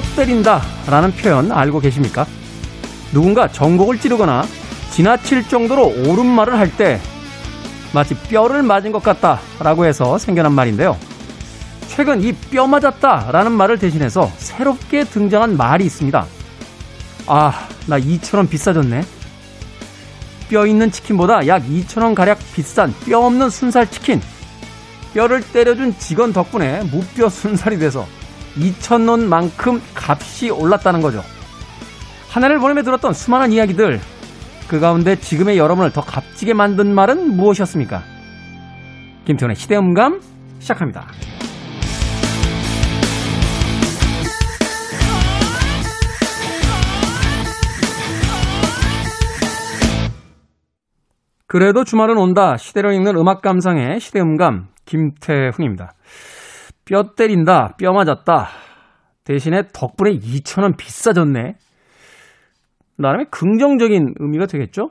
뼈 때린다 라는 표현 알고 계십니까? 누군가 전곡을 찌르거나 지나칠 정도로 옳은 말을 할 때 마치 뼈를 맞은 것 같다 라고 해서 생겨난 말인데요. 최근 이 뼈 맞았다 라는 말을 대신해서 새롭게 등장한 말이 있습니다. 아, 나 2천원 비싸졌네. 뼈 있는 치킨보다 약 2천원 가량 비싼 뼈 없는 순살 치킨. 뼈를 때려준 직원 덕분에 무뼈 순살이 돼서 2천원만큼 값이 올랐다는 거죠. 한 해를 보내며 들었던 수많은 이야기들. 그 가운데 지금의 여러분을 더 값지게 만든 말은 무엇이었습니까? 김태훈의 시대음감 시작합니다. 그래도 주말은 온다. 시대를 읽는 음악 감상의 시대음감 김태훈입니다. 뼈 때린다. 뼈 맞았다. 대신에 덕분에 2천원 비싸졌네. 나름의 긍정적인 의미가 되겠죠?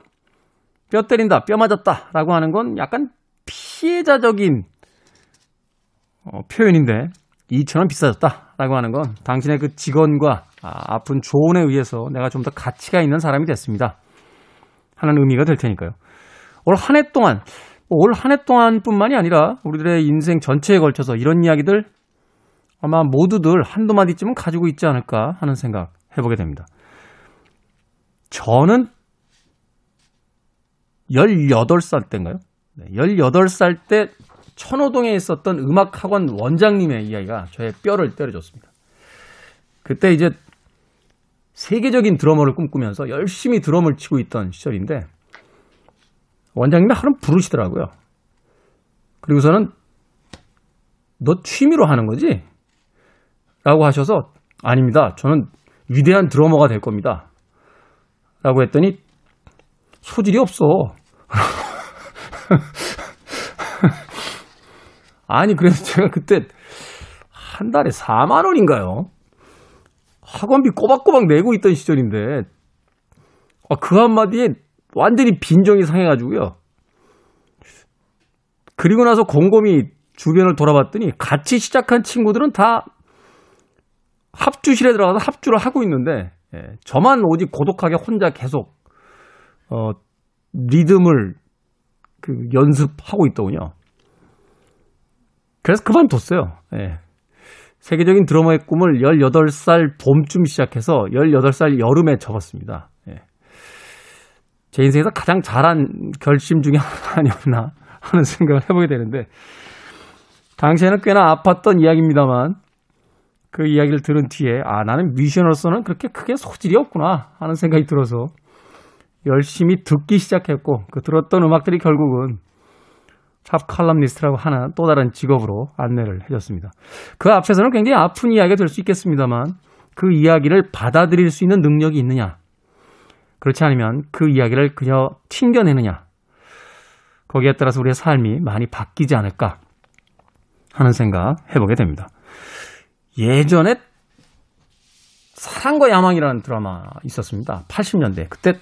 뼈 때린다. 뼈 맞았다. 라고 하는 건 약간 피해자적인 어, 표현인데 2천원 비싸졌다. 라고 하는 건 당신의 그 직원과 아, 아픈 조언에 의해서 내가 좀 더 가치가 있는 사람이 됐습니다. 하는 의미가 될 테니까요. 올 한 해 동안, 올 한 해 동안뿐만이 아니라 우리들의 인생 전체에 걸쳐서 이런 이야기들 아마 모두들 한두 마디쯤은 가지고 있지 않을까 하는 생각 해보게 됩니다. 저는 18살 때인가요? 네, 18살 때 천호동에 있었던 음악학원 원장님의 이야기가 저의 뼈를 때려줬습니다. 그때 이제 세계적인 드러머를 꿈꾸면서 열심히 드럼을 치고 있던 시절인데 원장님이 하루 부르시더라고요. 그리고서는 너 취미로 하는 거지? 라고 하셔서 아닙니다. 저는 위대한 드러머가 될 겁니다. 라고 했더니 소질이 없어. 아니, 그래서 제가 그때 한 달에 4만 원인가요? 학원비 꼬박꼬박 내고 있던 시절인데, 아, 그 한마디에 완전히 빈정이 상해가지고요. 그리고 나서 곰곰이 주변을 돌아봤더니 같이 시작한 친구들은 다 합주실에 들어가서 합주를 하고 있는데, 예, 저만 오직 고독하게 혼자 계속, 어, 리듬을 그 연습하고 있더군요. 그래서 그만뒀어요. 예. 세계적인 드러머의 꿈을 18살 봄쯤 시작해서 18살 여름에 접었습니다. 예. 제 인생에서 가장 잘한 결심 중에 하나 아니었나 하는 생각을 해보게 되는데, 당시에는 꽤나 아팠던 이야기입니다만, 그 이야기를 들은 뒤에, 아, 나는 뮤지션으로서는 그렇게 크게 소질이 없구나 하는 생각이 들어서 열심히 듣기 시작했고, 그 들었던 음악들이 결국은 샵 칼럼니스트라고 하는 또 다른 직업으로 안내를 해줬습니다. 그 앞에서는 굉장히 아픈 이야기가 될 수 있겠습니다만 그 이야기를 받아들일 수 있는 능력이 있느냐 그렇지 않으면 그 이야기를 그냥 튕겨내느냐 거기에 따라서 우리의 삶이 많이 바뀌지 않을까 하는 생각 해보게 됩니다. 예전에 사랑과 야망이라는 드라마 있었습니다. 80년대. 그때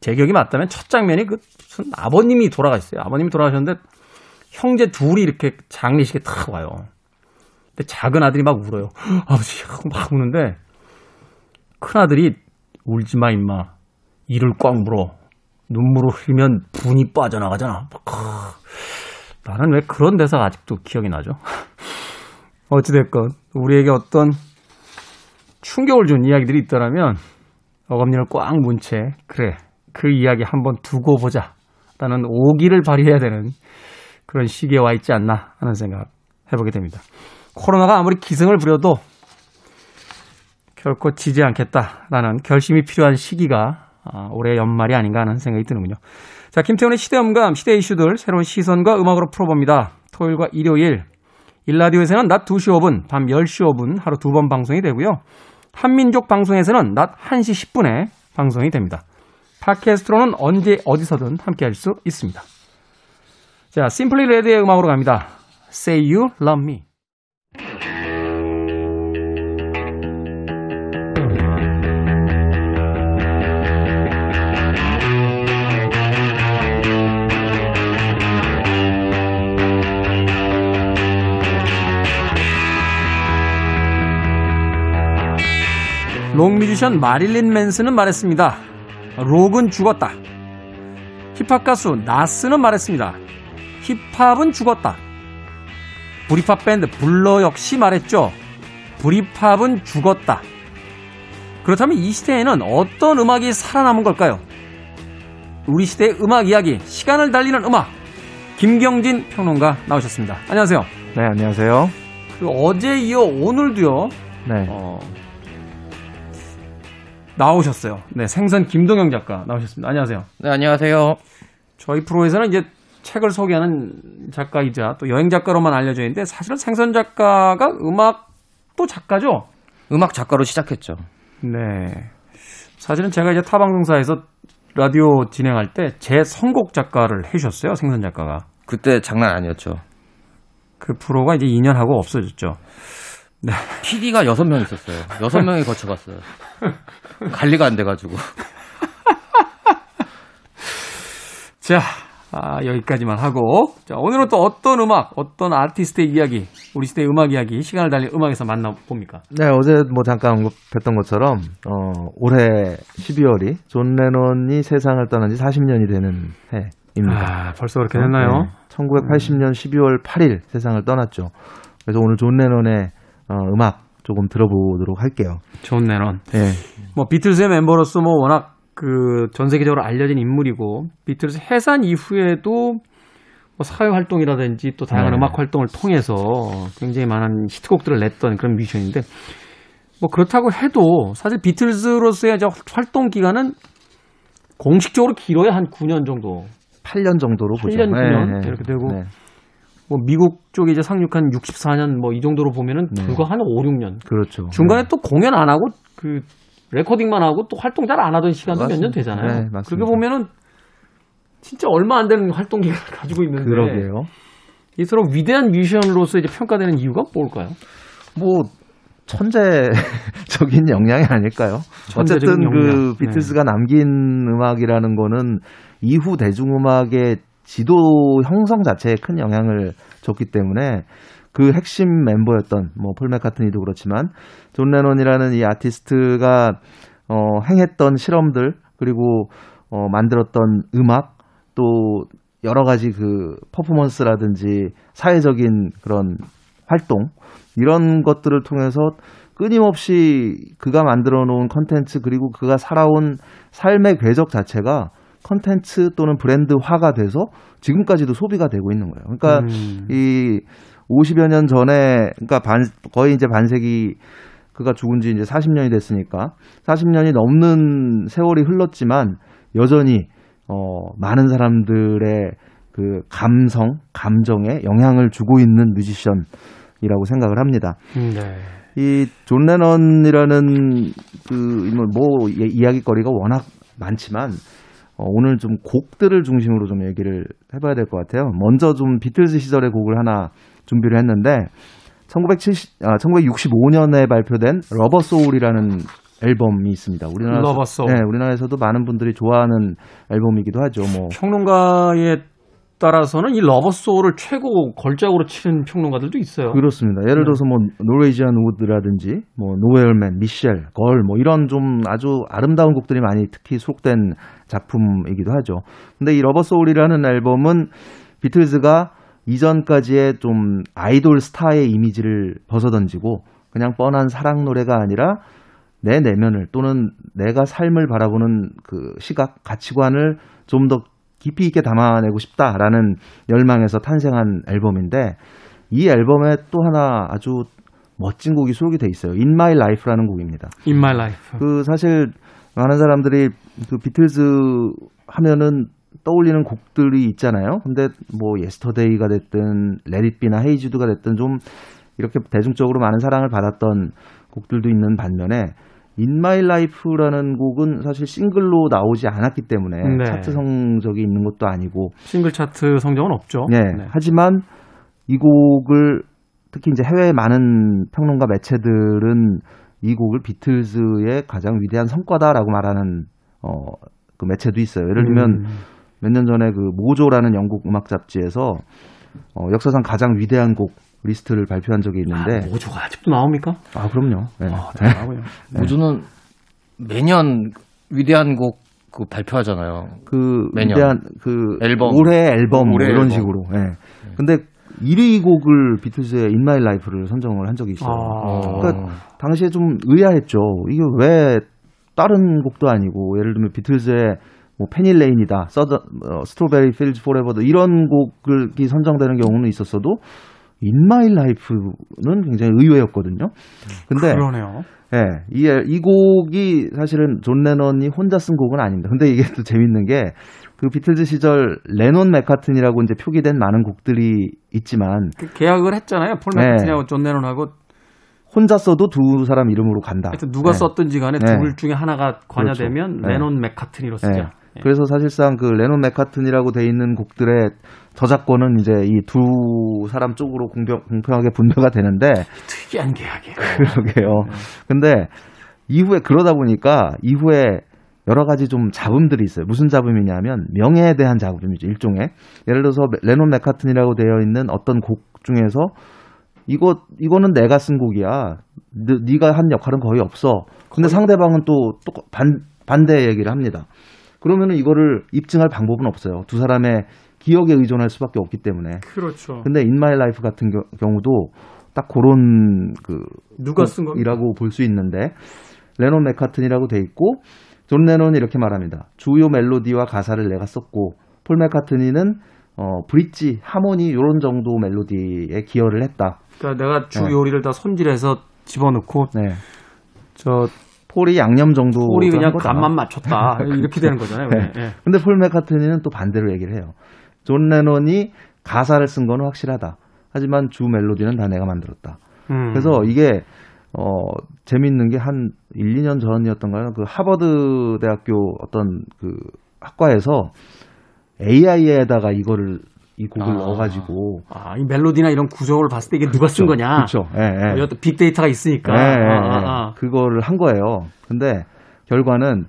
제 기억이 맞다면 첫 장면이 그 무슨 아버님이 돌아가셨어요. 아버님이 돌아가셨는데 형제 둘이 이렇게 장례식에 탁 와요. 근데 작은 아들이 막 울어요. 아버지 하고 막 우는데 큰 아들이 울지 마 임마. 이를 꽉 물어. 눈물을 흘리면 분이 빠져나가잖아. 나는 왜 그런 대사가 아직도 기억이 나죠? 어찌됐건 우리에게 어떤 충격을 준 이야기들이 있더라면 어금니를 꽉 문 채 그래 그 이야기 한번 두고 보자 라는 오기를 발휘해야 되는 그런 시기에 와 있지 않나 하는 생각 해보게 됩니다. 코로나가 아무리 기승을 부려도 결코 지지 않겠다라는 결심이 필요한 시기가 아, 올해 연말이 아닌가 하는 생각이 드는군요. 자, 김태훈의 시대음감, 시대 이슈들 새로운 시선과 음악으로 풀어봅니다. 토요일과 일요일, 일라디오에서는 낮 2시 5분, 밤 10시 5분 하루 두 번 방송이 되고요. 한민족 방송에서는 낮 1시 10분에 방송이 됩니다. 팟캐스트로는 언제 어디서든 함께 할 수 있습니다. 자, 심플리 레드의 음악으로 갑니다. Say You Love Me. 록 뮤지션 마릴린 맨슨은 말했습니다. 록은 죽었다. 힙합 가수 나스는 말했습니다. 힙합은 죽었다. 브리팝 밴드 블러 역시 말했죠. 브리팝은 죽었다. 그렇다면 이 시대에는 어떤 음악이 살아남은 걸까요? 우리 시대의 음악 이야기, 시간을 달리는 음악. 김경진 평론가 나오셨습니다. 안녕하세요. 네, 안녕하세요. 그 어제 이어 오늘도요. 네. 어, 나오셨어요. 네, 생선 김동영 작가 나오셨습니다. 안녕하세요. 네, 안녕하세요. 저희 프로에서는 이제 책을 소개하는 작가이자 또 여행 작가로만 알려져 있는데 사실은 생선 작가가 음악도 작가죠. 음악 작가로 시작했죠. 네. 사실은 제가 이제 타 방송사에서 라디오 진행할 때 제 선곡 작가를 해주셨어요. 생선 작가가. 그때 장난 아니었죠. 그 프로가 이제 2년 하고 없어졌죠. PD가 여섯 명 있었어요. 여섯 명이 거쳐갔어요. 관리가 안 돼가지고. 자, 아, 여기까지만 하고. 자, 오늘은 또 어떤 음악, 어떤 아티스트의 이야기, 우리 시대의 음악 이야기, 시간을 달린 음악에서 만나봅니까? 네, 어제 뭐 잠깐 언급했던 것처럼, 어, 올해 12월이 존 레논이 세상을 떠난 지 40년이 되는 해입니다. 아, 벌써 그렇게 됐나요? 네, 1980년 12월 8일 세상을 떠났죠. 그래서 오늘 존 레논의 어, 음악 조금 들어보도록 할게요. 존 레논. 네. 뭐 비틀즈의 멤버로서 뭐 워낙 그 전 세계적으로 알려진 인물이고 비틀즈 해산 이후에도 뭐 사회 활동이라든지 또 다양한 네. 음악 활동을 통해서 굉장히 많은 히트곡들을 냈던 그런 뮤지션인데 뭐 그렇다고 해도 사실 비틀즈로서의 저 활동 기간은 공식적으로 길어야 한 9년 정도. 8년 정도로 보죠. 8년, 9년 이렇게 되고 네. 뭐 미국 쪽에 이제 상륙한 64년 뭐 이 정도로 보면은 네. 불과 한 5, 6년. 그렇죠. 중간에 네. 또 공연 안 하고 그 레코딩만 하고 또 활동 잘 안 하던 시간도 몇 년. 되잖아요. 네, 맞습니다. 그렇게 보면은 진짜 얼마 안 되는 활동 기간을 가지고 있는데 그러게요. 이 서로 위대한 뮤지션으로서 이제 평가되는 이유가 뭘까요? 뭐 천재적인 영향이 아닐까요? 어쨌든 그 역량. 네. 비틀스가 남긴 음악이라는 거는 이후 대중음악의 지도 형성 자체에 큰 영향을 줬기 때문에 그 핵심 멤버였던 뭐폴 맥카트니도 그렇지만 존 레논이라는 이 아티스트가 어 행했던 실험들 그리고 어 만들었던 음악 또 여러 가지 그 퍼포먼스라든지 사회적인 그런 활동 이런 것들을 통해서 끊임없이 그가 만들어 놓은 컨텐츠 그리고 그가 살아온 삶의 궤적 자체가 컨텐츠 또는 브랜드화가 돼서 지금까지도 소비가 되고 있는 거예요. 그러니까 음. 이 50여 년 전에 그러니까 반 거의 이제 반세기 그가 죽은 지 이제 40년이 됐으니까 40년이 넘는 세월이 흘렀지만 여전히 어 많은 사람들의 그 감성, 감정에 영향을 주고 있는 뮤지션이라고 생각을 합니다. 음, 네. 이존 레넌이라는 그뭐 이야기거리가 워낙 많지만 어, 오늘 좀 곡들을 중심으로 좀 얘기를 해봐야 될 것 같아요. 먼저 좀 비틀즈 시절의 곡을 하나 준비를 했는데 1970, 아, 1965년에 발표된 Rubber Soul이라는 앨범이 있습니다. 우리나라 Rubber Soul. 네, 우리나라에서도 많은 분들이 좋아하는 앨범이기도 하죠. 뭐 평론가에 따라서는 이 Rubber Soul을 최고 걸작으로 치는 평론가들도 있어요. 그렇습니다. 예를 네. 들어서 뭐 Norwegian Wood라든지 뭐 Nowhere Man, Michelle, Girl 뭐 이런 좀 아주 아름다운 곡들이 많이 특히 수록된 작품이기도 하죠. 근데 이 Rubber Soul이라는 앨범은 비틀즈가 이전까지의 좀 아이돌 스타의 이미지를 벗어던지고 그냥 뻔한 사랑 노래가 아니라 내 내면을 또는 내가 삶을 바라보는 그 시각, 가치관을 좀더 깊이 있게 담아내고 싶다라는 열망에서 탄생한 앨범인데 이 앨범에 또 하나 아주 멋진 곡이 수록이 돼 있어요. In My Life라는 곡입니다. In My Life. 그 사실 많은 사람들이 그 비틀즈 하면은 떠올리는 곡들이 있잖아요. 근데 뭐 Yesterday가 됐든 레디비나 헤이즈드가 됐든 좀 이렇게 대중적으로 많은 사랑을 받았던 곡들도 있는 반면에 In My Life라는 곡은 사실 싱글로 나오지 않았기 때문에 네. 차트 성적이 있는 것도 아니고 싱글 차트 성적은 없죠. 네. 하지만 이 곡을 특히 이제 해외 많은 평론가 매체들은 이 곡을 비틀즈의 가장 위대한 성과다라고 말하는 어 그 매체도 있어요. 예를 들면 음. 몇년 전에 그 모조라는 영국 음악 잡지에서 어 역사상 가장 위대한 곡 리스트를 발표한 적이 있는데 아, Mojo가 아직도 나옵니까? 아, 그럼요. 네. 아, 대단하고요. Mojo는 매년 위대한 곡 그 발표하잖아요. 그 매년. 위대한 그 앨범. 올해 앨범 뭐 올해 이런 앨범. 식으로. 예. 근데 1위 곡을 비틀즈의 In My Life를 선정을 한 적이 있어요. 아. 그러니까 당시에 좀 의아했죠. 이게 왜 다른 곡도 아니고 예를 들면 비틀즈의 뭐 Penny Lane이다, 서더 어, Strawberry Fields Forever도 이런 곡이 선정되는 경우는 있었어도 In My Life는 굉장히 의외였거든요. 근데 그러네요. 예, 이, 이 곡이 사실은 존 레넌이 혼자 쓴 곡은 아닙니다. 근데 이게 또 재밌는 게 그 비틀즈 시절 레논 맥카튼이라고 이제 표기된 많은 곡들이 있지만 그 계약을 했잖아요. 폴 네. 맥카트니하고 존 레논하고 혼자 써도 두 사람 이름으로 간다. 하여튼 누가 네. 썼든지 간에 네. 둘 중에 하나가 관여되면 그렇죠. 네. 레논 맥카트니로 예. 쓰자. 예. 그래서 사실상 그 레논 맥카튼이라고 돼 있는 곡들의 저작권은 이제 이 두 사람 쪽으로 공평, 공평하게 분배가 되는데 특이한 계약이에요. 그러게요. 근데 이후에 그러다 보니까 이후에 여러 가지 좀 잡음들이 있어요. 무슨 잡음이냐면 명예에 대한 잡음이죠. 일종의 예를 들어서 레논 맥카튼이라고 되어 있는 어떤 곡 중에서 이거 이거는 내가 쓴 곡이야. 너, 네가 한 역할은 거의 없어. 근데 상대방은 또, 또 반, 반대 얘기를 합니다. 그러면은 이거를 입증할 방법은 없어요. 두 사람의 기억에 의존할 수밖에 없기 때문에. 그렇죠. 근데 In My Life 같은 겨- 경우도 딱 그런 그 누가 쓴 겁니까? 이라고 볼 수 있는데 레논 맥카튼이라고 돼 있고 존 레논이 이렇게 말합니다. 주요 멜로디와 가사를 내가 썼고 폴 맥카트니는 어 브릿지, 하모니 이런 정도 멜로디에 기여를 했다. 그러니까 내가 주 네. 요리를 다 손질해서 집어넣고 네. 저 폴이 양념 정도 폴이 그냥. 간만 맞췄다 이렇게 되는 거잖아요. 네. 예. 근데 폴 맥카트니는 또 반대로 얘기를 해요. 존 레논이 가사를 쓴 거는 확실하다. 하지만 주 멜로디는 다 내가 만들었다. 음. 그래서 이게 어 재밌는 게 한 1, 2년 전이었던가요? 그 하버드 대학교 어떤 그 학과에서 AI에다가 이거를 이 곡을 아. 넣어가지고 아, 이 멜로디나 이런 구조를 봤을 때 이게 누가 쓴 거냐? 그렇죠. 예, 예. 어, 이것도 빅데이터가 있으니까. 예, 예, 아, 예. 아, 아. 그거를 한 거예요. 근데 결과는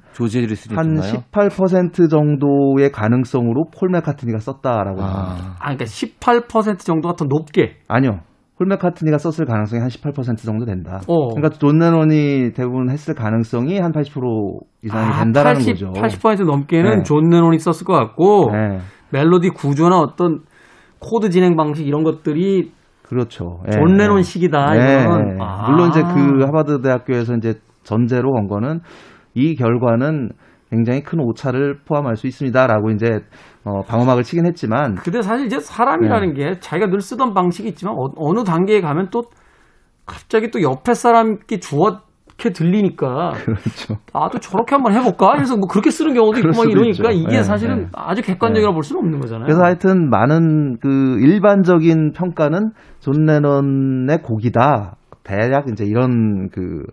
한 썼나요? 18% 정도의 가능성으로 폴 맥카트니가 썼다라고 합니다. 아, 아, 그러니까 18% 정도가 더 높게. 아니요. 폴 맥카트니가 썼을 가능성이 한 18% 정도 된다. 어. 그러니까 존 레논이 대부분 했을 가능성이 한 80% 이상이 아, 된다라는 80, 거죠. 80% 넘게는 네. 존 레논이 썼을 것 같고 네, 멜로디 구조나 어떤 코드 진행 방식 이런 것들이 그렇죠. 예, 존 예. 레논 식이다. 네, 이거는 네. 아. 물론 이제 그 하버드 대학교에서 이제 전제로 건 거는 이 결과는 굉장히 큰 오차를 포함할 수 있습니다라고 이제 어, 방어막을 치긴 했지만 근데 사실 이제 사람이라는 네. 게 자기가 늘 쓰던 방식이 있지만 어느 단계에 가면 또 갑자기 또 옆에 사람 게 좋게 들리니까 그렇죠. 나도 저렇게 한번 해볼까? 그래서 뭐 그렇게 쓰는 경우도 있고 막 이러니까 있죠. 이게 네, 사실은 네. 아주 객관적이라고 볼 수는 없는 거잖아요. 그래서 하여튼 많은 그 일반적인 평가는 존 레논의 곡이다. 대략 이제 이런 그,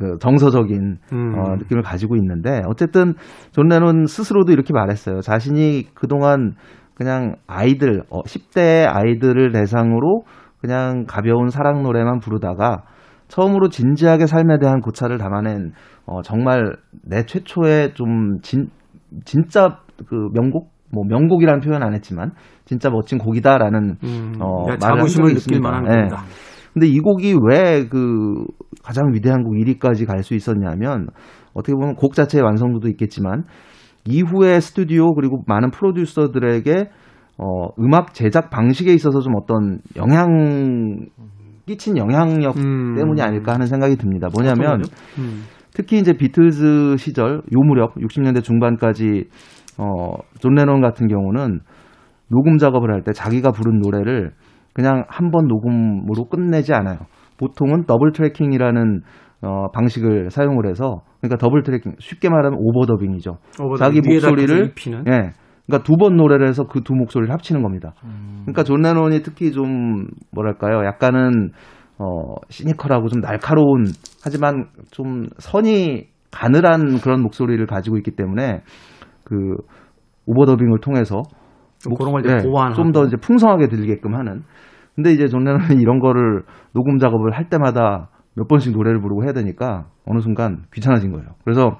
그 정서적인 음. 어, 느낌을 가지고 있는데 어쨌든 존 레논 스스로도 이렇게 말했어요. 자신이 그동안 그냥 아이들, 어, 10대 아이들을 대상으로 그냥 가벼운 사랑 노래만 부르다가 처음으로 진지하게 삶에 대한 고찰을 담아낸 어, 정말 내 최초의 좀 진, 진짜 그 명곡 뭐 명곡이라는 표현 안 했지만 진짜 멋진 곡이다라는 음, 어, 자부심을 느낄. 만한 예. 겁니다. 근데 이 곡이 왜 그 가장 위대한 곡 1위까지 갈 수 있었냐면 어떻게 보면 곡 자체의 완성도도 있겠지만 이후에 스튜디오 그리고 많은 프로듀서들에게 어, 음악 제작 방식에 있어서 좀 어떤 영향 끼친 영향력 음. 때문이 아닐까 하는 생각이 듭니다. 뭐냐면 음. 특히 이제 비틀즈 시절 요 무렵 60년대 중반까지 어, 존 레논 같은 경우는 녹음 작업을 할 때 자기가 부른 노래를 그냥 한 번 녹음으로 끝내지 않아요. 보통은 double tracking이라는 어, 방식을 사용을 해서 그러니까 double tracking 쉽게 말하면 overdubbing이죠. 자기 목소리를. 예. 그러니까 두 번 노래를 해서 그 두 목소리를 합치는 겁니다. 음. 그러니까 존 레논이 특히 좀 뭐랄까요? 약간은 어 시니컬하고 좀 날카로운 하지만 좀 선이 가늘한 그런 목소리를 가지고 있기 때문에 그 overdubbing을 통해서 좀 그런 걸 이제 보완하고. 좀더 이제 풍성하게 들리게끔 하는. 근데 이제 존 레논이 이런 거를 녹음 작업을 할 때마다 몇 번씩 노래를 부르고 해야 되니까 어느 순간 귀찮아진 거예요. 그래서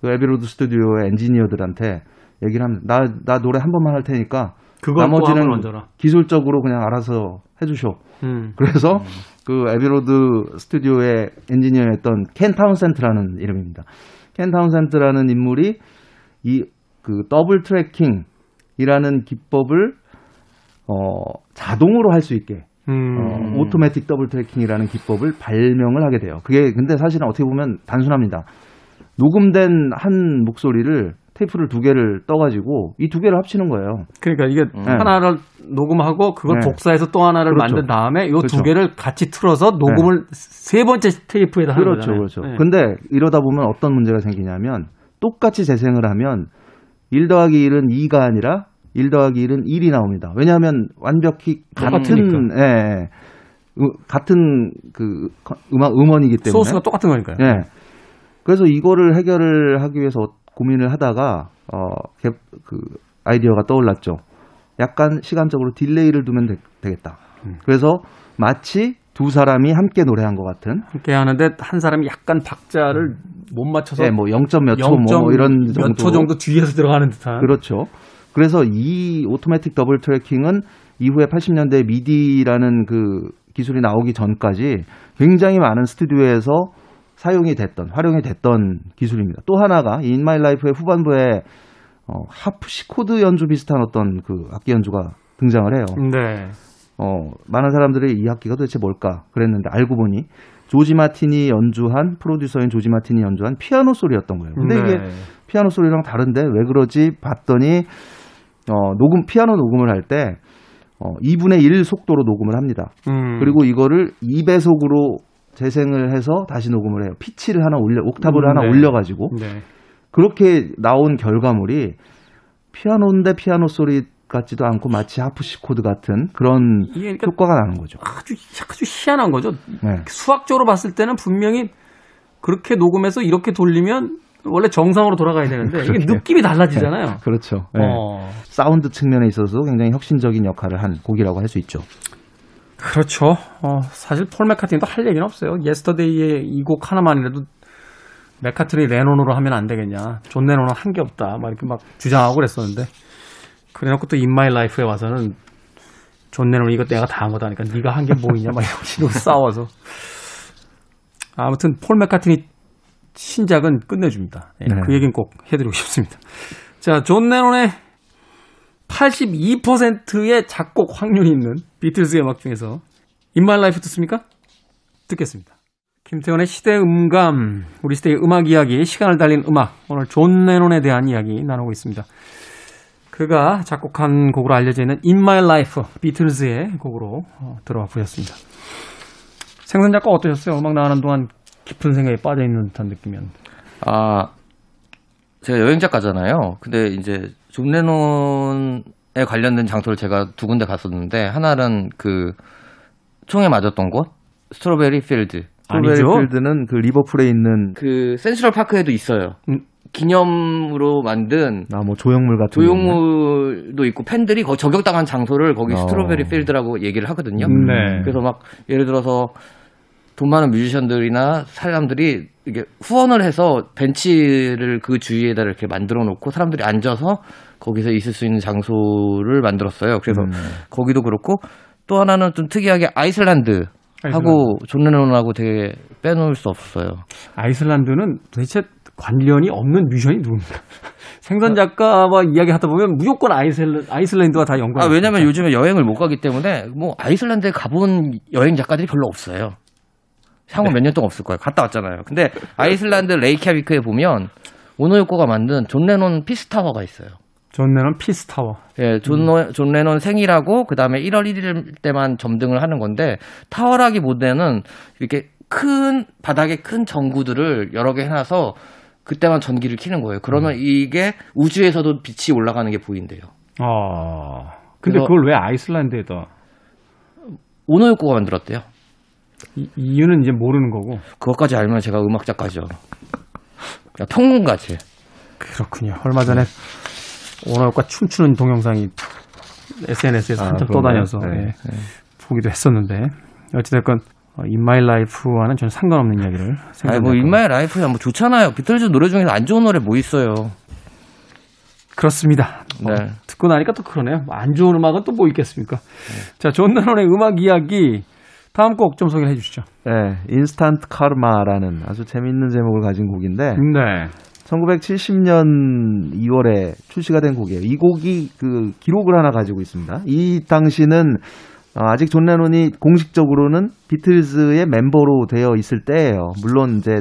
그 Abbey Road 스튜디오의 엔지니어들한테 얘기를 하면 나, 나 노래 한 번만 할 테니까 나머지는. 기술적으로 그냥 알아서 해주쇼. 음. 그래서 그 Abbey Road 스튜디오의 엔지니어였던 켄 타운센트라는 이름입니다. 켄 타운센트라는 인물이 이 그 double tracking이라는 기법을 어 자동으로 할 수 있게 음. 어, automatic double tracking이라는 기법을 발명을 하게 돼요. 그게 근데 사실은 어떻게 보면 단순합니다. 녹음된 한 목소리를 테이프를 두 개를 떠가지고 이 두 개를 합치는 거예요. 그러니까 이게 하나를 녹음하고 그걸 네. 독사해서 또 하나를 그렇죠. 만든 다음에 이두 그렇죠. 개를 같이 틀어서 녹음을 세 번째 테이프에다 하는 그렇죠, 거잖아요. 그렇죠. 네. 근데 이러다 보면 어떤 문제가 생기냐면 똑같이 재생을 하면 1 더하기 1은 2가 아니라 1 더하기 1은 1이 나옵니다. 왜냐하면 완벽히 같은. 예, 예. 으- 같은 그 거- 음악 음원이기 때문에 소스가 똑같은 거니까요. 예. 그래서 이거를 해결을 하기 위해서 고민을 하다가 어, 개- 그 아이디어가 떠올랐죠. 약간 시간적으로 delay를 두면 되, 겠다 음. 그래서 마치 두 사람이 함께 노래한 것 같은 함께 하는데 한 사람이 약간 박자를 못 맞춰서 예, 뭐 0점 몇초뭐 0점 이런 정도 몇 초 정도 뒤에서 들어가는 듯한 그렇죠. 그래서 이 automatic double tracking은 이후에 80년대 MIDI라는 그 기술이 나오기 전까지 굉장히 많은 스튜디오에서 사용이 됐던 활용이 됐던 기술입니다. 또 하나가 In My Life의 후반부에 어, 하프시코드 연주 비슷한 어떤 그 악기 연주가 등장을 해요. 네. 어, 많은 사람들이 이 악기가 도대체 뭘까 그랬는데 알고 보니 조지 마틴이 연주한 프로듀서인 조지 마틴이 연주한 피아노 소리였던 거예요. 근데 네. 이게 피아노 소리랑 다른데 왜 그러지 봤더니 어, 녹음 피아노 녹음을 할때 어, 2분의 1 속도로 녹음을 합니다. 음. 그리고 이거를 2배속으로 재생을 해서 다시 녹음을 해요. 피치를 하나 올려 옥타브를 음, 하나 네. 올려 가지고 네. 그렇게 나온 결과물이 피아노인데 피아노 소리 같지도 않고 마치 하프시코드 같은 그런 그러니까 효과가 나는 거죠. 아주 아주 희한한 거죠. 네. 수학적으로 봤을 때는 분명히 그렇게 녹음해서 이렇게 돌리면 원래 정상으로 돌아가야 되는데 이게. 느낌이 달라지잖아요. 그렇죠. 네. 어. 사운드 측면에 있어서 굉장히 혁신적인 역할을 한 곡이라고 할 수 있죠. 그렇죠. 어, 사실 폴 맥카트니도 할 얘기는 없어요. 예스터데이의 이 곡 하나만이라도 맥카트니 레논으로 하면 안 되겠냐. 존 레논은 한 게 없다. 막 이렇게 막 주장하고 그랬었는데 그래놓고 또 In My Life에 와서는 존 레논 이거 내가 다 한 거다 하니까 네가 한 게 뭐 있냐 막 이런 식으로 싸워서 아무튼 폴 맥카트니 신작은 끝내줍니다. 예, 네. 그 얘기는 꼭 해드리고 싶습니다. 자, 존 레논의 82%의 작곡 확률이 있는 비틀즈 음악 중에서 In My Life 듣습니까? 듣겠습니다. 김태원의 시대 음감, 우리 시대의 음악 이야기, 시간을 달린 음악. 오늘 존 레논에 대한 이야기 나누고 있습니다. 그가 작곡한 곡으로 알려져 있는 In My Life, 비틀즈의 곡으로 어, 들어와 보셨습니다. 생선 작가 어떠셨어요? 음악 나가는 동안 깊은 생각에 빠져 있는 듯한 느낌이었는데. 아, 제가 여행 작가잖아요. 근데 이제 존 레논에 관련된 장소를 제가 두 군데 갔었는데 하나는 그 총에 맞았던 곳 스트로베리 필드. 아니죠. 스트로베리 필드는 그 리버풀에 있는 그 센트럴 파크에도 있어요. 음. 기념으로 만든 아 뭐 조형물 같은. 조형물도 있고 팬들이 거 저격당한 장소를 거기 어. 스트로베리 필드라고 얘기를 하거든요. 네. 그래서 막 예를 들어서 돈 많은 뮤지션들이나 사람들이 이게 후원을 해서 벤치를 그 주위에다 이렇게 만들어 놓고 사람들이 앉아서 거기서 있을 수 있는 장소를 만들었어요. 그래서 음. 거기도 그렇고 또 하나는 좀 특이하게 아이슬란드 하고 존 레논하고 되게 빼놓을 수 없어요. 아이슬란드는 도대체 관련이 없는 뮤지션이 누굽니까? 생선 작가와 이야기 하다 보면 무조건 아이슬, 아이슬란드와 다 연관이 아, 왜냐면 있으니까. 요즘에 여행을 못 가기 때문에 뭐 아이슬란드에 가본 여행 작가들이 별로 없어요. 향후 네. 몇년 동안 없을 거예요. 갔다 왔잖아요. 근데 아이슬란드 레이캬비크에 보면 오노요코가 만든 존 레논 Peace Tower가 있어요. 존 레논 Peace Tower. 예, 존, 레- 존 레논 생일하고 그 다음에 1월 1일 때만 점등을 하는 건데 타워라기보다는 이렇게 큰 바닥에 큰 전구들을 여러 개 해놔서 그때만 전기를 켜는 거예요. 그러면 이게 우주에서도 빛이 올라가는 게 보인대요. 아. 근데 그걸 왜 아이슬란드에다? 오노요코가 만들었대요. 이, 이유는 이제 모르는 거고. 그것까지 알면 제가 음악 작가죠. 야, 평론가지. 그렇군요. 얼마 전에 오노가 춤추는 동영상이 SNS에서 아, 한참 그런가요? 떠다녀서 네. 예, 보기도 했었는데 어찌됐건 어, In My Life와는 전혀 상관없는 이야기를 아니. 뭐, In My Life야, 뭐, 좋잖아요. 비틀즈 노래 중에서 안 좋은 노래 뭐 있어요. 그렇습니다. 어, 네. 듣고 나니까 또 그러네요. 뭐안 좋은 음악은 또 뭐 있겠습니까? 자, 존 레논의 음악 이야기 다음 곡 좀 소개해 주시죠. 네, Instant Karma라는 아주 재밌는 제목을 가진 곡인데 네. 1970년 2월에 출시가 된 곡이에요. 이 곡이 그 기록을 하나 가지고 있습니다. 이 당시는 어, 아직 존 레논이 공식적으로는 비틀즈의 멤버로 되어 있을 때예요. 물론 이제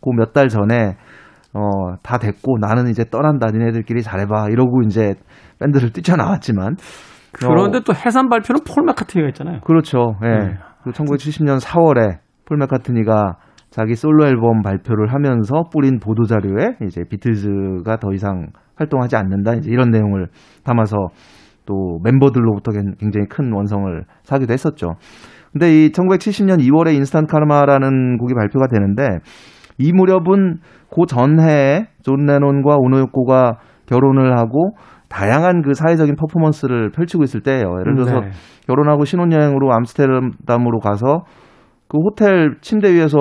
그 몇 달 전에 어, 다 됐고 나는 이제 떠난다. 니네들끼리 잘해봐. 이러고 이제 밴드를 뛰쳐나왔지만 그런데 어, 또 해산 발표는 폴 맥카트니가 있잖아요. 그렇죠. 예. 네. 그 1970년 4월에 폴 맥카트니가 자기 솔로 앨범 발표를 하면서 뿌린 보도 자료에 이제 비틀즈가 더 이상 활동하지 않는다 이제 이런 내용을 담아서 또 멤버들로부터 굉- 굉장히 큰 원성을 사기도 했었죠. 근데 이 1970년 2월에 Instant Karma라는 곡이 발표가 되는데 이 무렵은 그 전해에 존 레논과 오노요코가 결혼을 하고 다양한 그 사회적인 퍼포먼스를 펼치고 있을 때예요. 예를 들어서 네. 결혼하고 신혼여행으로 암스테르담으로 가서 그 호텔 침대 위에서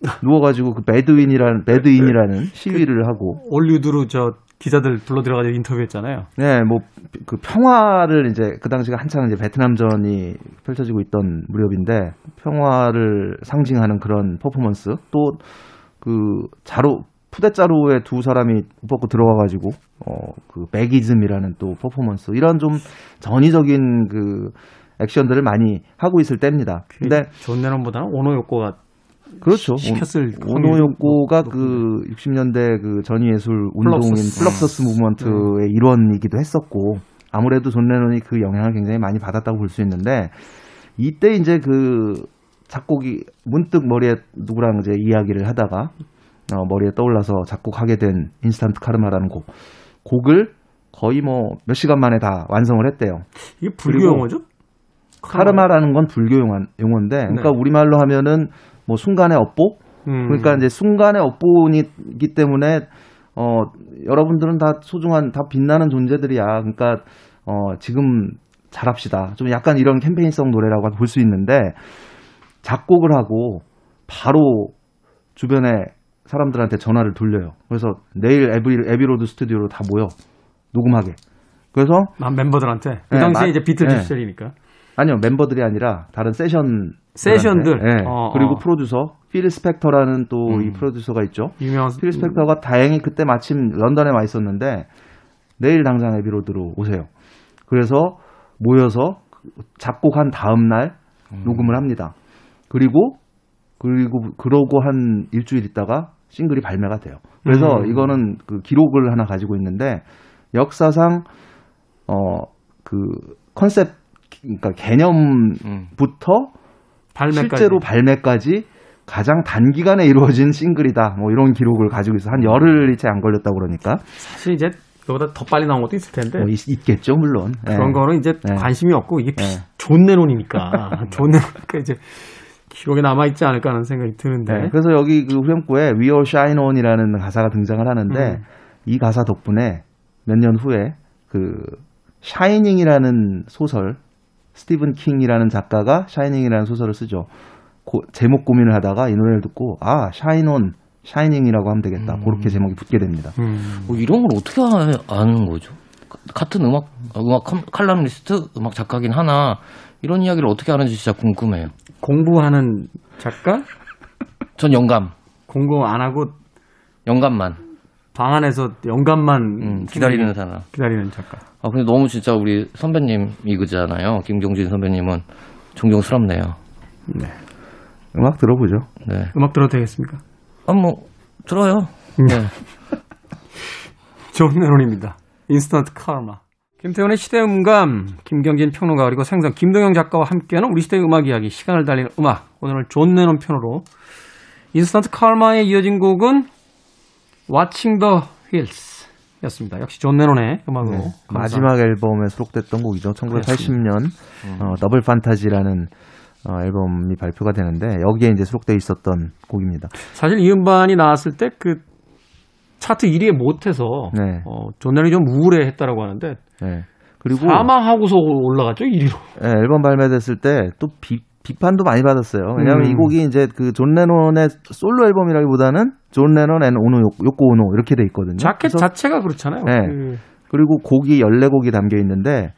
누워가지고 그 배드윈이라는 배드인이라는 시위를 하고 올리우드로 저 기자들 불러 들어가지고 인터뷰했잖아요. 네 뭐 그 평화를 이제 그 당시가 한창 이제 베트남전이 펼쳐지고 있던 무렵인데 평화를 상징하는 그런 퍼포먼스 또 그 자루 푸대자루에 두 사람이 옷 벗고 들어와가지고 어 그 Bagism이라는 또 퍼포먼스 이런 좀 전위적인 그 액션들을 많이 하고 있을 때입니다. 근데 존 레논보다는 오노요코가 그렇죠. 시켰을 오노요코가 그 60년대 그 전위예술 운동인 Fluxus movement의 일원이기도 했었고 아무래도 존 레논이 그 영향을 굉장히 많이 받았다고 볼 수 있는데 이때 이제 그 작곡이 문득 머리에 누구랑 이제 이야기를 하다가 어, 머리에 떠올라서 작곡하게 된 인스턴트 카르마라는 곡 곡을 거의 뭐 몇 시간 만에 다 완성을 했대요. 이게 불교 용어죠? 카르마라는 건 불교 용어, 용어인데 그러니까 네. 우리말로 하면은 뭐 순간의 업보 음. 그러니까 이제 순간의 업보이기 때문에 어 여러분들은 다 소중한 다 빛나는 존재들이야. 그러니까 어 지금 잘합시다. 좀 약간 이런 캠페인성 노래라고 볼 수 있는데 작곡을 하고 바로 주변에 사람들한테 전화를 돌려요. 그래서 내일 애비, 애비로드 스튜디오로 다 모여 녹음하게. 그래서 아, 멤버들한테 그 네, 당시에 마- 이제 비틀즈 네. 시절이니까 아니요 멤버들이 아니라 다른 세션 세션들. 네. 어, 그리고 어. 프로듀서 필 스펙터라는 또 이 음. 프로듀서가 있죠. 유명한 필 스펙터가 다행히 그때 마침 런던에 와 있었는데 내일 당장 애비로드로 오세요. 그래서 모여서 작곡한 다음 날 녹음을 합니다. 그리고 그리고 그러고 한 일주일 있다가 싱글이 발매가 돼요. 그래서 음. 이거는 그 기록을 하나 가지고 있는데 역사상 어 그 컨셉 그러니까 개념부터 음. 발매까지 실제로 발매까지 가장 단기간에 이루어진 싱글이다. 뭐 이런 기록을 가지고 있어. 한 열흘이 채 안 걸렸다 그러니까. 사실 이제 그보다 더 빨리 나온 것도 있을 텐데 뭐 있, 겠죠 물론. 예. 그런 거는 이제 네. 관심이 없고 이게 네. 존 레논이니까 존 레논이니까 이제 기록에 남아 있지 않을까 하는 생각이 드는데 네, 그래서 여기 그 후렴구에 We All Shine On이라는 가사가 등장을 하는데 음. 이 가사 덕분에 몇 년 후에 그 Shining이라는 소설 스티븐 킹이라는 작가가 Shining이라는 소설을 쓰죠. 고- 제목 고민을 하다가 이 노래를 듣고 아 Shine On 샤이닝이라고 하면 되겠다. 그렇게 제목이 붙게 됩니다. 음. 뭐 이런 걸 어떻게 아- 아는 거죠? 가- 같은 음악 음악 컴- 칼럼니스트 음악 작가긴 하나 이런 이야기를 어떻게 하는지 진짜 궁금해요. 공부하는 작가 전 영감, 공부 안 하고 영감만 방 안에서 영감만 음, 기다리는 사람. 기다리는 작가. 아 근데 너무 진짜 우리 선배님이 그잖아요. 김경진 선배님은 존경스럽네요. 네. 음악 들어보죠. 네. 음악 들어도 되겠습니까? 아 뭐 들어요. 네. 존 레논입니다. Instant Karma. 김태훈의 시대 음감, 김경진 평론가 그리고 생선 김동영 작가와 함께하는 우리 시대의 음악 이야기 시간을 달리는 음악. 오늘은 존 레논 편으로 Instant Karma에 이어진 곡은 Watching the Wheels 였습니다. 역시 존 레논의 음악으로 네. 마지막 앨범에 수록됐던 곡이죠. 1980년 어, Double Fantasy라는 어, 앨범이 발표가 되는데 여기에 이제 수록되어 있었던 곡입니다. 사실 이 음반이 나왔을 때 그 차트 1위에 못해서 네. 어, 존 레논이 좀 우울해했다라고 하는데 네. 그리고 사망하고서 올라갔죠 1위로. 예, 앨범 발매됐을 때 또 비판도 많이 받았어요. 왜냐하면 음. 이 곡이 이제 그 존 레논의 솔로 앨범이라기보다는 존 레논 and 오노 요- 요코 오노 이렇게 돼 있거든요. 자켓 자체가 그렇잖아요. 네. 그 그리고 곡이 14곡이 담겨 있는데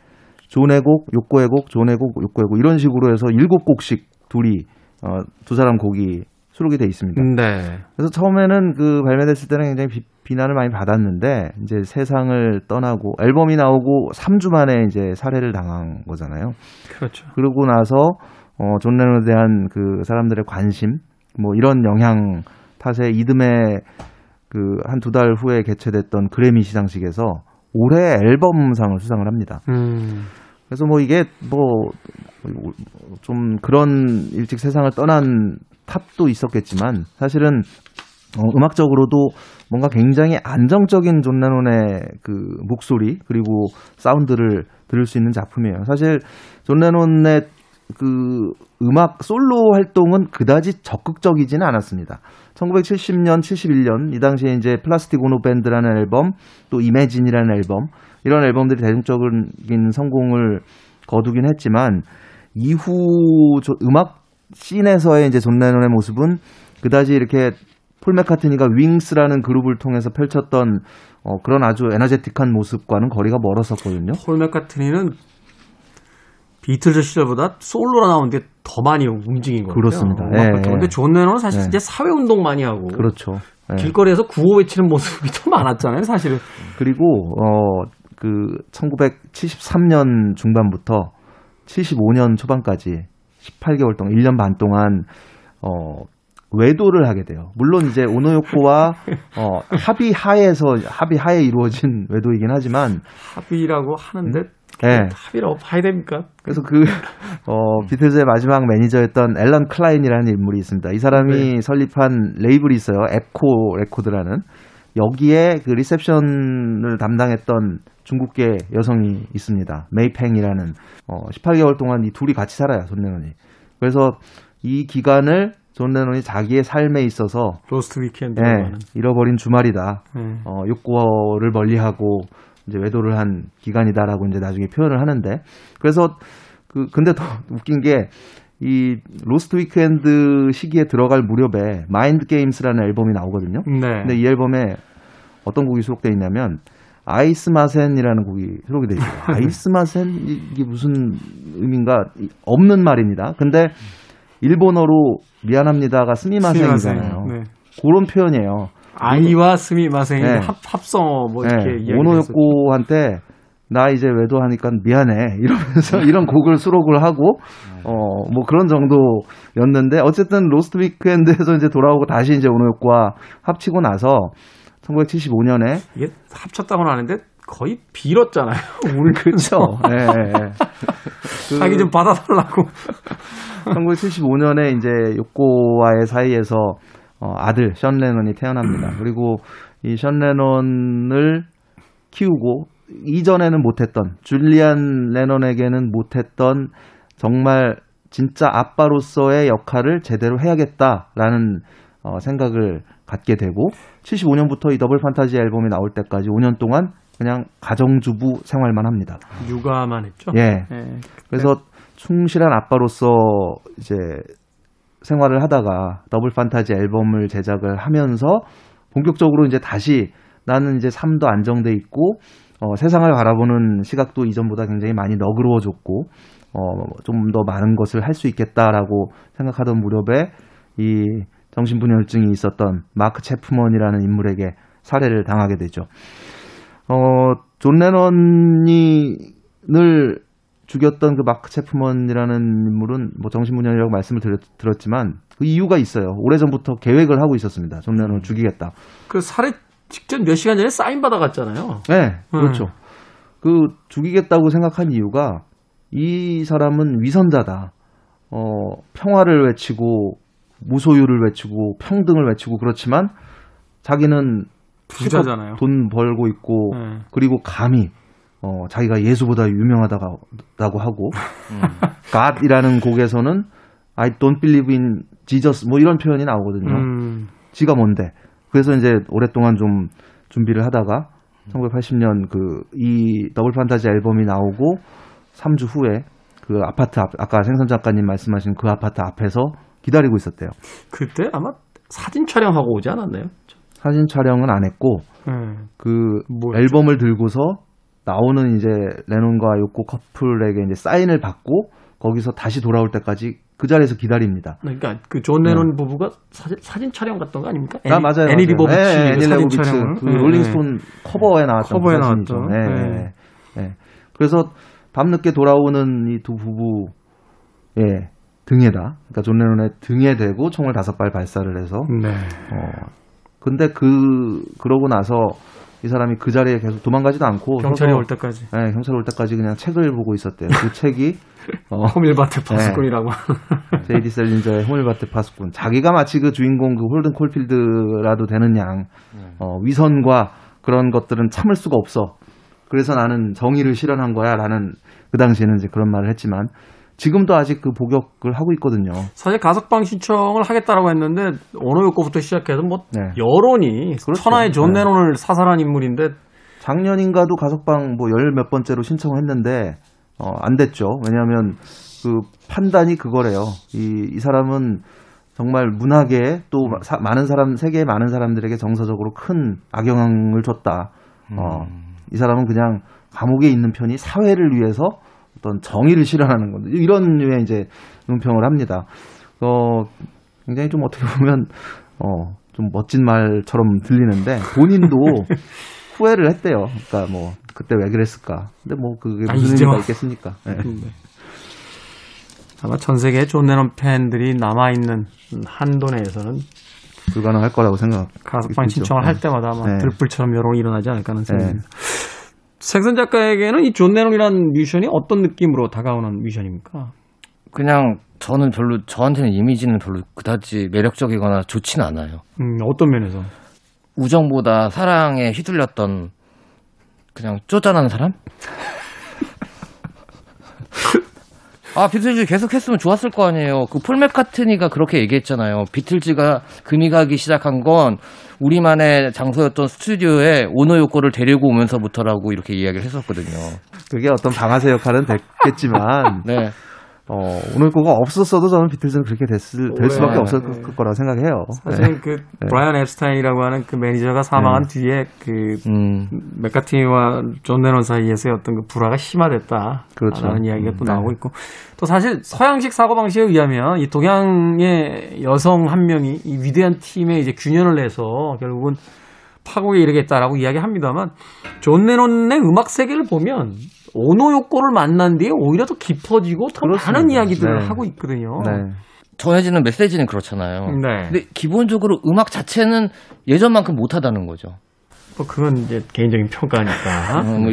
존의 곡, 요코의 곡, 존의 곡, 요코의 곡 이런 식으로 해서 7곡씩 둘이 어, 두 사람 곡이 수록이 돼 있습니다. 네. 그래서 처음에는 그 발매됐을 때는 굉장히 비, 비난을 많이 받았는데 이제 세상을 떠나고 앨범이 나오고 3주 만에 이제 살해를 당한 거잖아요. 그렇죠. 그러고 나서 어, 존 레논에 대한 그 사람들의 관심 뭐 이런 영향 탓에 이듬해 그 한 두 달 후에 개최됐던 그래미 시상식에서 올해 앨범상을 수상을 합니다. 음. 그래서 뭐 이게 뭐 좀 그런 일찍 세상을 떠난 탓도 있었겠지만 사실은 어, 음악적으로도 뭔가 굉장히 안정적인 존 레논의 그 목소리 그리고 사운드를 들을 수 있는 작품이에요. 사실 존 레논의 그 음악 솔로 활동은 그다지 적극적이지는 않았습니다. 1970년, 71년 이 당시에 이제 Plastic Ono Band라는 앨범, 또 Imagine이라는 앨범 이런 앨범들이 대중적인 성공을 거두긴 했지만 이후 저 음악 scene에서의 이제 존 레논의 모습은 그다지 이렇게 폴 맥카트니가 윙스라는 그룹을 통해서 펼쳤던 어, 그런 아주 에너제틱한 모습과는 거리가 멀었었거든요. 폴 맥카트니는 비틀즈 시절보다 솔로로 나온 게 더 많이 움직인 거예요. 그렇습니다. 예, 그런데 예. 존 레논은 사실 예. 이제 사회 운동 많이 하고 그렇죠. 예. 길거리에서 구호 외치는 모습이 더 많았잖아요, 사실은. 그리고 어 그 1973년 중반부터 75년 초반까지 18개월 동안 1년 반 동안 어 외도를 하게 돼요. 물론 이제 오노요코와 어 합의 하에서 합의 하에 이루어진 외도이긴 하지만 합의라고 하는데 예. 합의라고 봐야 됩니까? 그래서 그, 어, 비틀즈의 마지막 매니저였던 앨런 클라인이라는 인물이 있습니다. 이 사람이 설립한 레이블이 있어요. 앱코 레코드라는. 여기에 그 리셉션을 담당했던 중국계 여성이 있습니다. 메이팽이라는, 어, 18개월 동안 이 둘이 같이 살아요, 존 레논이. 그래서 이 기간을 존 레논이 자기의 삶에 있어서, Lost Weekend라고 예. 잃어버린 주말이다. 예. 어, 요코를 멀리하고 이제 외도를 한 기간이다라고 이제 나중에 표현을 하는데 그래서 그 근데 더 웃긴 게 이 Lost Weekend 시기에 들어갈 무렵에 Mind Games라는 앨범이 나오거든요. 네. 근데 이 앨범에 어떤 곡이 수록되어 있냐면 아이스 마센이라는 곡이 수록이 되어 있어요. あいすません 이게 무슨 의미인가 이- 없는 말입니다. 근데 일본어로 미안합니다가 스미마센이잖아요. 네. 그런 표현이에요. 아이와 스미마생이 네. 합, 합성어 뭐 이렇게 네, 이야기를 오노요코한테 나 이제 외도하니까 미안해 이러면서 이런 곡을 수록을 하고 어 뭐 그런 정도였는데 어쨌든 Lost Weekend에서 이제 돌아오고 다시 이제 오노요코와 합치고 나서 1975년에 이게 합쳤다고는 하는데 거의 빌었잖아요. 우리 그렇죠. 예, 예, 예. 그 자기 좀 받아달라고. 1975년에 이제 요코와의 사이에서 어, 아들 션 레논이 태어납니다. 그리고 이 션 레논을 키우고 이전에는 못했던 줄리안 레논에게는 못했던 정말 진짜 아빠로서의 역할을 제대로 해야겠다라는 어, 생각을 갖게 되고 75년부터 이 Double Fantasy 앨범이 나올 때까지 5년 동안 그냥 가정주부 생활만 합니다. 육아만 했죠. 예. 예. 그래서 충실한 아빠로서 이제 생활을 하다가 더블 판타지 앨범을 제작을 하면서 본격적으로 이제 다시 나는 이제 삶도 안정돼 있고 어, 세상을 바라보는 시각도 이전보다 굉장히 많이 너그러워졌고 어, 좀 더 많은 것을 할 수 있겠다라고 생각하던 무렵에 이 정신분열증이 있었던 마크 체프먼이라는 인물에게 살해를 당하게 되죠. 어, 존 레논을 죽였던 그 마크 체프먼이라는 인물은 뭐 정신분열이라고 말씀을 드렸, 들었지만 그 이유가 있어요. 오래전부터 계획을 하고 있었습니다. 존 레논을 죽이겠다. 그 살해 직전 몇 시간 전에 사인 받아갔잖아요. 네, 그렇죠. 그 죽이겠다고 생각한 이유가 이 사람은 위선자다. 어, 평화를 외치고 무소유를 외치고 평등을 외치고 그렇지만 자기는 부자잖아요. 돈 벌고 있고 네. 그리고 감히 어, 자기가 예수보다 유명하다고 하고 God이라는 곡에서는 I don't believe in Jesus 뭐 이런 표현이 나오거든요. 음, 지가 뭔데? 그래서 이제 오랫동안 좀 준비를 하다가 1980년 그 이 더블 판타지 앨범이 나오고 3주 후에 그 아파트 앞 아까 생선 작가님 말씀하신 그 아파트 앞에서 기다리고 있었대요. 그때 아마 사진 촬영하고 오지 않았나요? 사진 촬영은 안 했고 예. 그 뭐였죠? 앨범을 들고서 나오는 이제 레논과 요코 커플에게 이제 사인을 받고 거기서 다시 돌아올 때까지 그 자리에서 기다립니다. 그러니까 그 존 레논 부부가 사진, 사진 촬영 갔던 거 아닙니까? 아 맞아요. 애니 맞아요. 리버비치 네, 그 애니 사진 레보비츠 촬영. 그 롤링스톤 커버에 나왔던 커버에 그. 나왔던, 네. 네. 네. 그래서 밤늦게 돌아오는 이 두 부부 의 등에다 그러니까 존 레논의 등에 대고 총을 다섯 발 발사를 해서 네. 어 근데 그 그러고 나서 이 사람이 그 자리에 계속 도망가지도 않고 경찰이 서서- 올 때까지 네, 경찰 올 때까지 그냥 책을 보고 있었대요. 그 책이 어, 호밀밭의 네. 파수꾼이라고. 제이디 샐린저의 호밀밭의 파수꾼. 자기가 마치 그 주인공 그 홀든 콜필드라도 되는 양 어, 위선과 그런 것들은 참을 수가 없어. 그래서 나는 정의를 실현한 거야라는 그 당시에는 이제 그런 말을 했지만 지금도 아직 그 복역을 하고 있거든요. 사실 가석방 신청을 하겠다라고 했는데 오노요코부터 시작해서 뭐 네. 여론이 그렇죠. 천하의 존 네. 레논을 사살한 인물인데 작년인가도 가석방 뭐 열 몇 번째로 신청을 했는데 어, 안 됐죠. 왜냐하면 그 판단이 그거래요. 이, 이 사람은 정말 문학에 또 사- 많은 사람 세계의 많은 사람들에게 정서적으로 큰 악영향을 줬다. 어, 이 사람은 그냥 감옥에 있는 편이 사회를 위해서 어떤 정의를 실현하는 건데 이런 류의 이제 논평을 합니다. 어, 굉장히 좀 어떻게 보면 어, 좀 멋진 말처럼 들리는데 본인도 후회를 했대요. 그러니까 뭐 그때 왜 그랬을까? 근데 뭐 그게 아, 무슨 이제 의미가 와. 있겠습니까? 네. 아마 전 세계 존 레논 팬들이 남아 있는 한도 내에서는 불가능할 거라고 생각. 가석방. 신청을 할 때마다 아마 네. 들불처럼 여론이 일어나지 않을까 하는 네. 생각입니다. 생선 작가에게는 이 존 레논이라는 뮤지션이 어떤 느낌으로 다가오는 뮤지션입니까? 그냥 저는 별로 저한테는 이미지는 별로 그다지 매력적이거나 좋지는 않아요. 음, 어떤 면에서? 우정보다 사랑에 휘둘렸던 그냥 쪼잔한 사람? 아 비틀즈 계속 했으면 좋았을 거 아니에요. 그 폴 맥카트니가 그렇게 얘기했잖아요. 비틀즈가 금이 가기 시작한 건 우리만의 장소였던 스튜디오에 오노 요코를 데리고 오면서부터라고 이렇게 이야기를 했었거든요. 그게 어떤 방아쇠 역할은 됐겠지만 네. 어, 오노 요코가 없었어도 저는 비틀즈는 그렇게 됐을 될 수밖에 네. 없을 네. 거라고 생각해요. 사실 그 브라이언 엡스타인이라고 하는 그 매니저가 사망한 뒤에 그 음. 맥카트니와 존 레논 사이에서의 어떤 그 불화가 심화됐다. 그렇죠. 라는 이야기가 또 네. 나오고 있고. 또 사실 서양식 사고방식에 의하면 이 동양의 여성 한 명이 이 위대한 팀에 이제 균열을 내서 결국은 파국에 이르게 했다라고 이야기합니다만 존 레논의 음악 세계를 보면 오노 요코를 만난 뒤에 오히려 더 깊어지고 더 그렇습니다. 많은 이야기들을 네. 하고 있거든요. 네. 전해지는 메시지는 그렇잖아요. 네. 근데 기본적으로 음악 자체는 예전만큼 못하다는 거죠. 뭐 그건 이제 개인적인 평가니까. 어, 뭐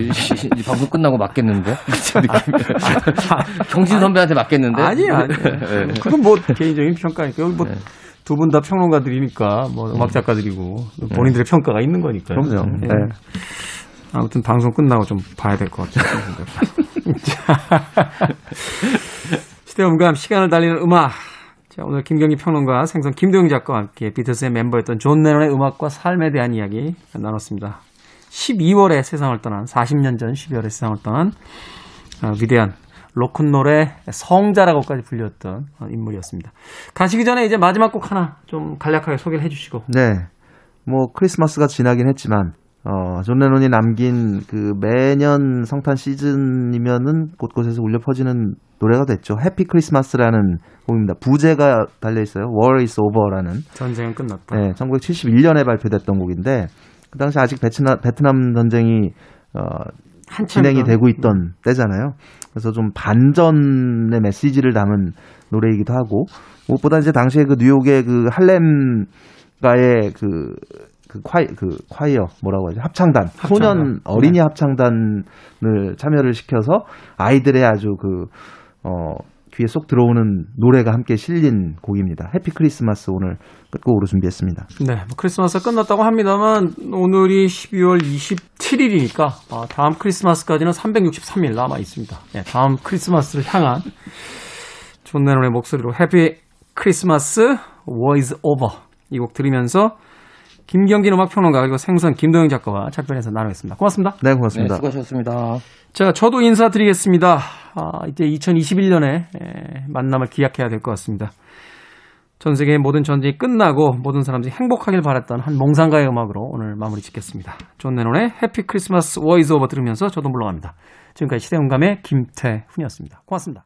방송 끝나고 맞겠는데? 그. 경진 선배한테 맞겠는데? 아니야, 아니야. 네. 그건 뭐 개인적인 평가니까. 여기 뭐 두 분 다 평론가들이니까 뭐 음악 작가들이고 본인들의 평가가 있는 거니까요. 그럼요. 예. 네. 아무튼 방송 끝나고 좀 봐야 될 것 같아요. 시대음감 시간을 달리는 음악. 자, 오늘 김경희 평론가 생선 김도영 작가와 함께 비틀스의 멤버였던 존 레논의 음악과 삶에 대한 이야기 나눴습니다. 12월에 세상을 떠난 40년 전 12월에 세상을 떠난 어, 위대한 로큰롤의 성자라고까지 불렸던 어, 인물이었습니다. 가시기 전에 이제 마지막 곡 하나 좀 간략하게 소개를 해주시고 네. 뭐 크리스마스가 지나긴 했지만 어, 존 레논이 남긴 그 매년 성탄 시즌이면은 곳곳에서 울려 퍼지는 노래가 됐죠. Happy Christmas라는 곡입니다. 부제가 달려 있어요. War is over라는 전쟁은 끝났다. 네, 1971년에 발표됐던 곡인데 그 당시 아직 베트남, 베트남 전쟁이 어, 진행이 전. 되고 있던 때잖아요. 그래서 좀 반전의 메시지를 담은 노래이기도 하고 무엇보다 이제 당시에 그 뉴욕의 그 할렘가의 그, 그 콰이 그 콰이어 뭐라고 하죠 합창단, 소년 어린이 합창단을 참여를 시켜서 아이들의 아주 그 어, 귀에 쏙 들어오는 노래가 함께 실린 곡입니다. 해피 크리스마스 오늘 끝곡으로 준비했습니다. 네, 뭐 크리스마스가 끝났다고 합니다만 오늘이 12월 27일이니까 아, 다음 크리스마스까지는 363일 남아 있습니다. 네, 다음 크리스마스를 향한 존 레논의 목소리로 Happy Christmas War is over 이 곡 들으면서 김경진 음악평론가 그리고 생선 김도영 작가와 작별해서 나누겠습니다. 고맙습니다. 네, 네, 고맙습니다. 수고하셨습니다. 자, 저도 인사드리겠습니다. 아, 이제 2021년에 만남을 기약해야 될 것 같습니다. 전 세계의 모든 전쟁이 끝나고 모든 사람들이 행복하길 바랐던 한 몽상가의 음악으로 오늘 마무리 짓겠습니다. 존 레논의 Happy Christmas War is over 들으면서 저도 물러갑니다. 지금까지 시대음감의 김태훈이었습니다. 고맙습니다.